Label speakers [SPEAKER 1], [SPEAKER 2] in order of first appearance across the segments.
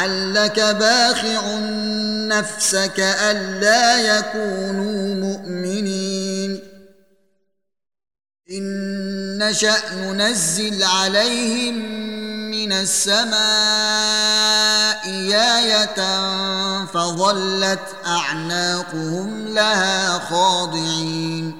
[SPEAKER 1] لعلك باخع نفسك ألا يكونوا مؤمنين. إن نشأ ننزل عليهم من السماء آية فظلت أعناقهم لها خاضعين.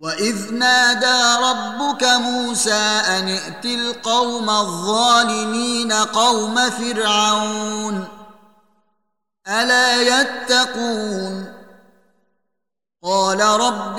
[SPEAKER 1] واذ نادى ربك موسى ان ائت القوم الظالمين قوم فرعون الا يتقون قال رب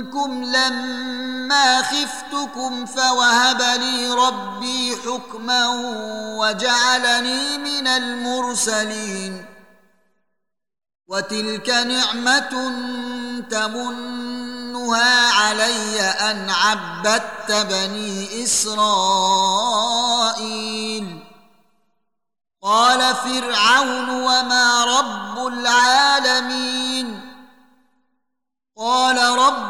[SPEAKER 1] منكم لما خفتكم فوهب لي ربي حكما وجعلني من المرسلين. وتلك نعمة تمنها علي أن عبدت بني إسرائيل. قال فرعون وما رب العالمين. قال رب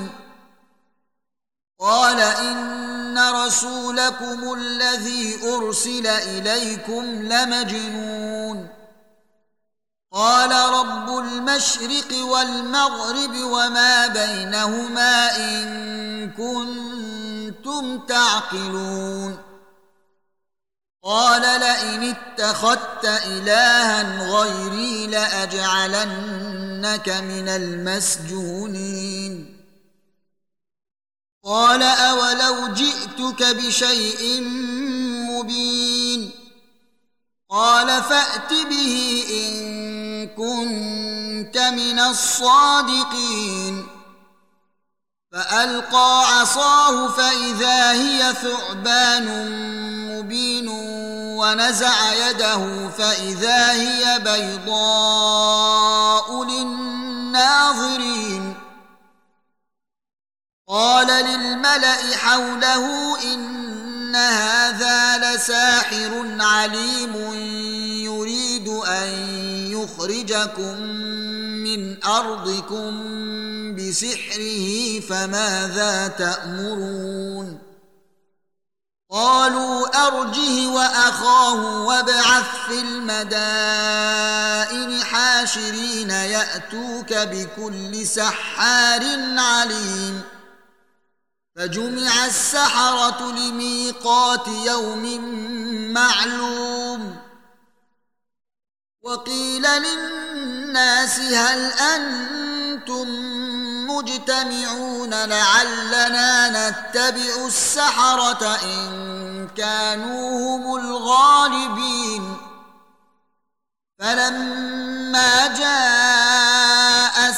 [SPEAKER 1] قال إن رسولكم الذي أرسل إليكم لمجنون. قال رب المشرق والمغرب وما بينهما إن كنتم تعقلون. قال لئن اتخذت إلها غيري لأجعلنك من المسجونين. قال أولو جئتك بشيء مبين قال فأت به إن كنت من الصادقين فألقى عصاه فإذا هي ثعبان مبين ونزع يده فإذا هي بيضاء للناظرين قال للملأ حوله إن هذا لساحر عليم يريد أن يخرجكم من أرضكم بسحره فماذا تأمرون؟ قالوا أرجه وأخاه وابعث في المدائن حاشرين يأتوك بكل سحار عليم. فجمع السحرة لميقات يوم معلوم. وقيل للناس هل أنتم مجتمعون لعلنا نتبع السحرة إن كانوا هم الغالبين. فلما جاء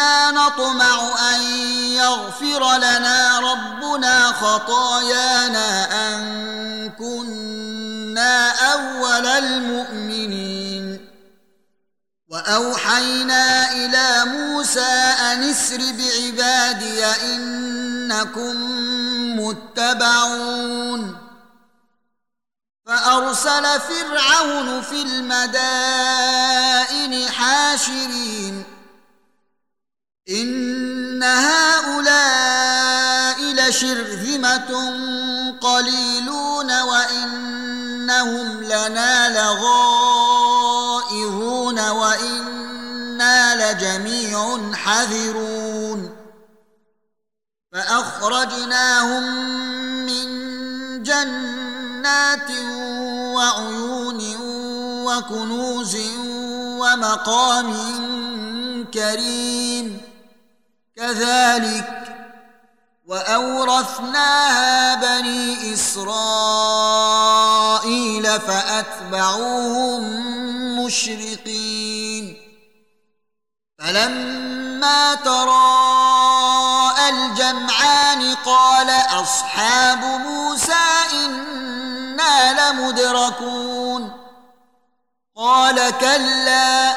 [SPEAKER 1] إنا نطمع أن يغفر لنا ربنا خطايانا أن كنا أول المؤمنين. وأوحينا إلى موسى أن اسر بعبادي إنكم متبعون. فأرسل فرعون في المدائن حاشرين. إن هؤلاء لشرذمة قليلون وإنهم لنا لغائظون وإنا لجميع حذرون فأخرجناهم من جنات وعيون وكنوز ومقام كريم كذلك وأورثناها بني إسرائيل فأتبعوهم مشرقين. فلما تراءى الجمعان قال أصحاب موسى إنا لمدركون. قال كلا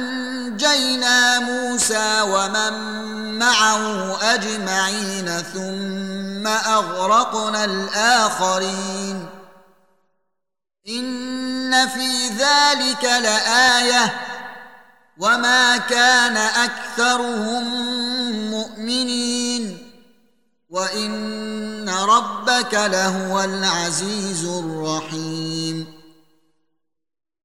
[SPEAKER 1] ومن معه أجمعين ثم أغرقنا الآخرين. إن في ذلك لآية. وما كان أكثرهم مؤمنين. وإن ربك لهو العزيز الرحيم.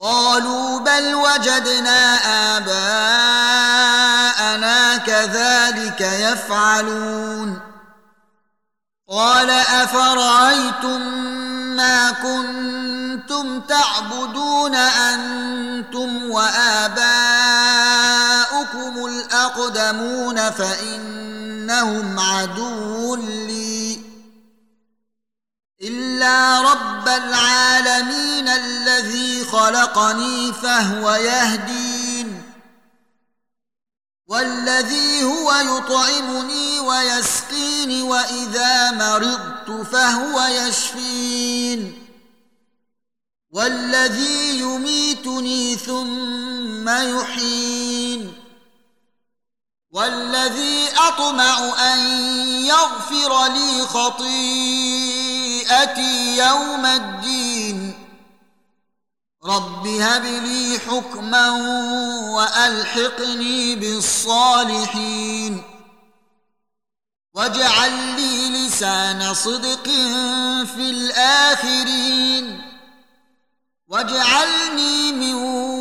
[SPEAKER 1] قالوا بل وجدنا آباءنا كذلك يفعلون. قال أفرأيتم ما كنتم تعبدون أنتم وآباؤكم الأقدمون فإنهم عدو لي. إلا رب العالمين الذي خلقني فهو يهدين والذي هو يطعمني ويسقين وإذا مرضت فهو يشفين والذي يميتني ثم يحيين والذي أطمع أن يغفر لي خطيئتي يوم الدين. رب هب لي حكما وألحقني بالصالحين. واجعل لي لسان صدق في الآخرين. واجعلني من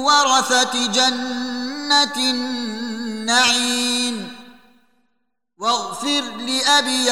[SPEAKER 1] ورثة جنة النعيم. واغفر لأبي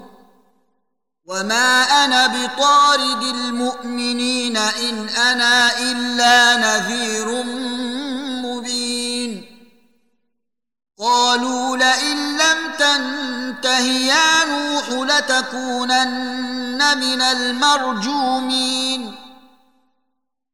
[SPEAKER 1] وما أنا بطارد المؤمنين ان أنا الا نذير مبين قالوا لئن لم تنته يا نوح لتكونن من المرجومين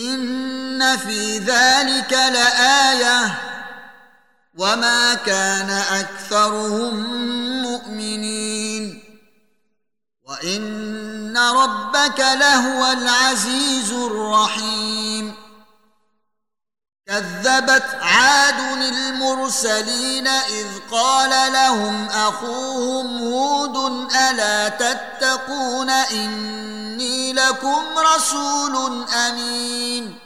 [SPEAKER 1] إن في ذلك لآية. وما كان أكثرهم مؤمنين. وإن ربك لهو العزيز الرحيم. كذبت عاد المرسلين إذ قال لهم أخوهم هود ألا تتقون إني لكم رسول أمين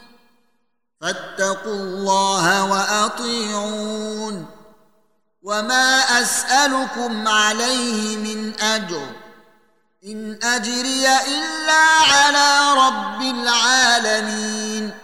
[SPEAKER 1] فاتقوا الله وأطيعون وما أسألكم عليه من أجر إن أجري إلا على رب العالمين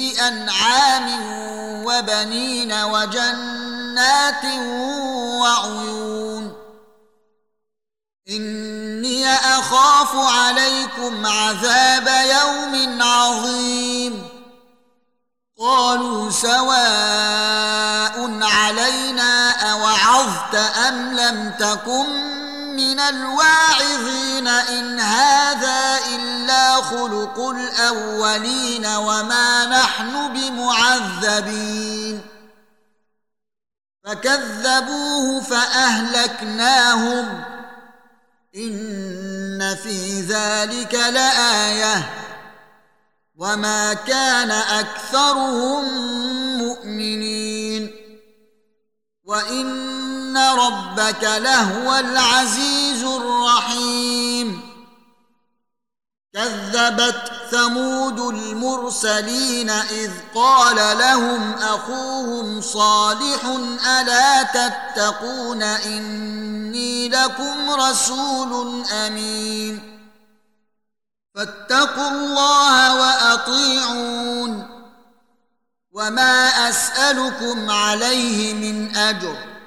[SPEAKER 1] بأنعام وبنين وجنات وعيون. إني أخاف عليكم عذاب يوم عظيم. قالوا سواء علينا أوعظت أم لم تكن من الواعظين إن هذا إلا خلق الأولين وما نحن بمعذبين. فكذبوه فأهلكناهم. إن في ذلك لآية. وما كان أكثرهم مؤمنين. وان ربك لهو العزيز الرحيم كذبت ثمود المرسلين اذ قال لهم اخوهم صالح الا تتقون اني لكم رسول امين فاتقوا الله واطيعون وما اسالكم عليه من اجر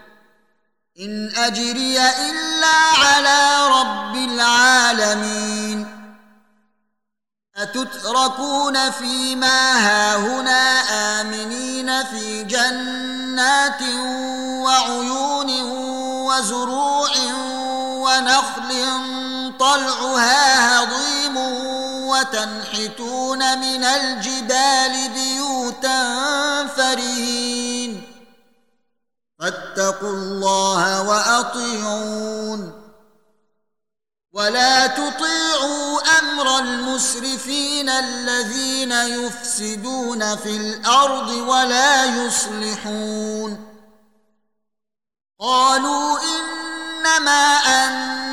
[SPEAKER 1] إن أجري إلا على رب العالمين. أتتركون فيما هاهنا آمنين في جنات وعيون وزروع ونخل طلعها هضيم وتنحتون من الجبال بيوتا فرهين. فاتقوا الله وأطيعون. ولا تطيعوا أمر المسرفين الذين يفسدون في الأرض ولا يصلحون. قالوا إنما انت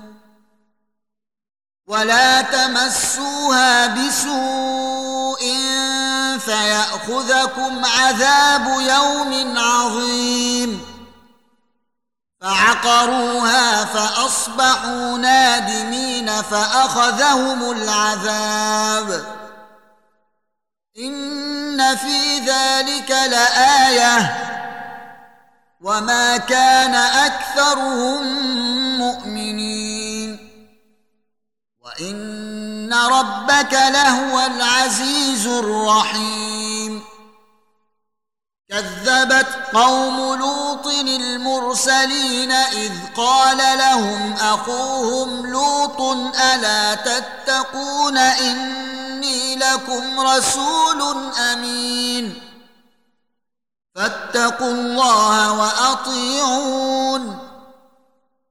[SPEAKER 1] ولا تمسوها بسوء فياخذكم عذاب يوم عظيم فعق فعقروها فاصبحوا نادمين فاخذهم العذاب ان في ذلك لايه وما كان اكثرهم مؤمنين وان ربك لهو العزيز الرحيم كذبت قوم لوط المرسلين اذ قال لهم اخوهم لوط الا تتقون اني لكم رسول امين فاتقوا الله واطيعون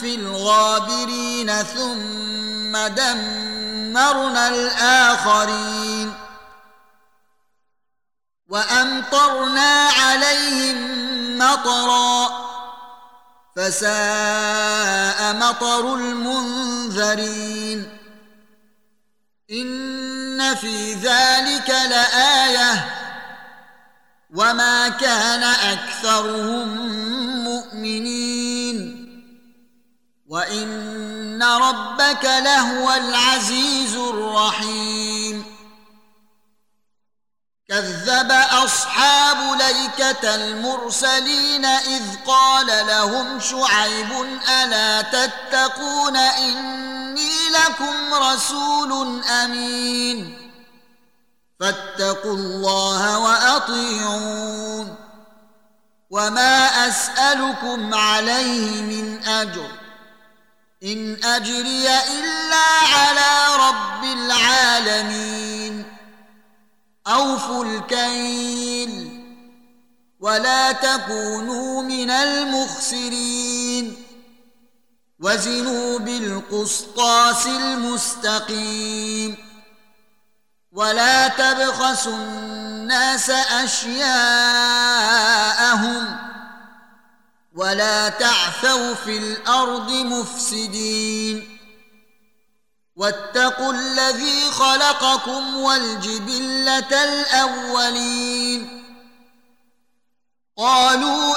[SPEAKER 1] في الغابرين ثم دمرنا الآخرين وأمطرنا عليهم مطرا فساء مطر المنذرين إن في ذلك لآية وما كان أكثرهم مؤمنين وان ربك لهو العزيز الرحيم كذب اصحاب ليكه المرسلين اذ قال لهم شعيب الا تتقون اني لكم رسول امين فاتقوا الله واطيعون وما اسالكم عليه من اجر إن أجري إلا على رب العالمين. أوفوا الكيل ولا تكونوا من المخسرين. وزنوا بالقسطاس المستقيم. ولا تبخسوا الناس أشياءهم. ولا تعثوا في الأرض مفسدين. واتقوا الذي خلقكم والجبلة الأولين. قالوا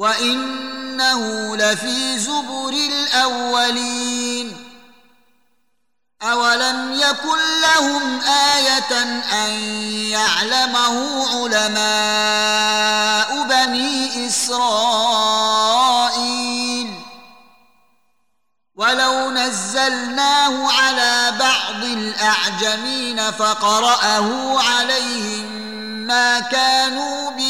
[SPEAKER 1] وانه لفي زبر الاولين أولم يكن لهم آية أن يعلمه علماء بني إسرائيل ولو نزلناه على بعض الأعجمين فقرأه عليهم ما كانوا به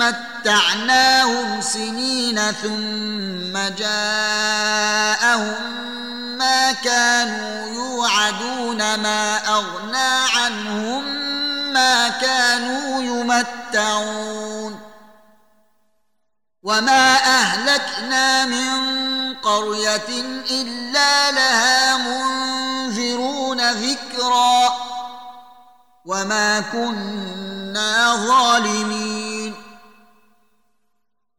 [SPEAKER 1] متعناهم سنين ثم جاءهم ما كانوا يوعدون ما أغنى عنهم ما كانوا يمتعون وما أهلكنا من قرية إلا لها منذرون ذكرا وما كنا ظالمين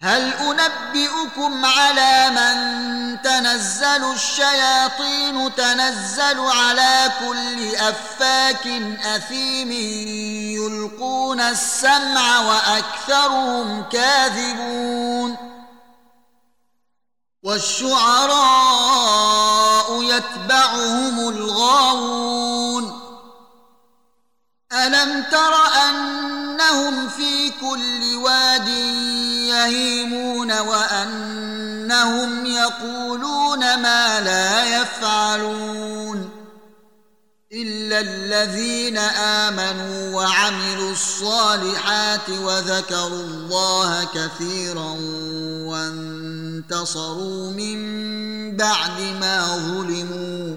[SPEAKER 1] هل أنبئكم على من تنزل الشياطين تنزل على كل أفاك أثيم يلقون السمع وأكثرهم كاذبون والشعراء يتبعهم الغاوون ألم تر أنهم في كل واد يهيمون وأنهم يقولون ما لا يفعلون إلا الذين آمنوا وعملوا الصالحات وذكروا الله كثيرا وانتصروا من بعد ما ظلموا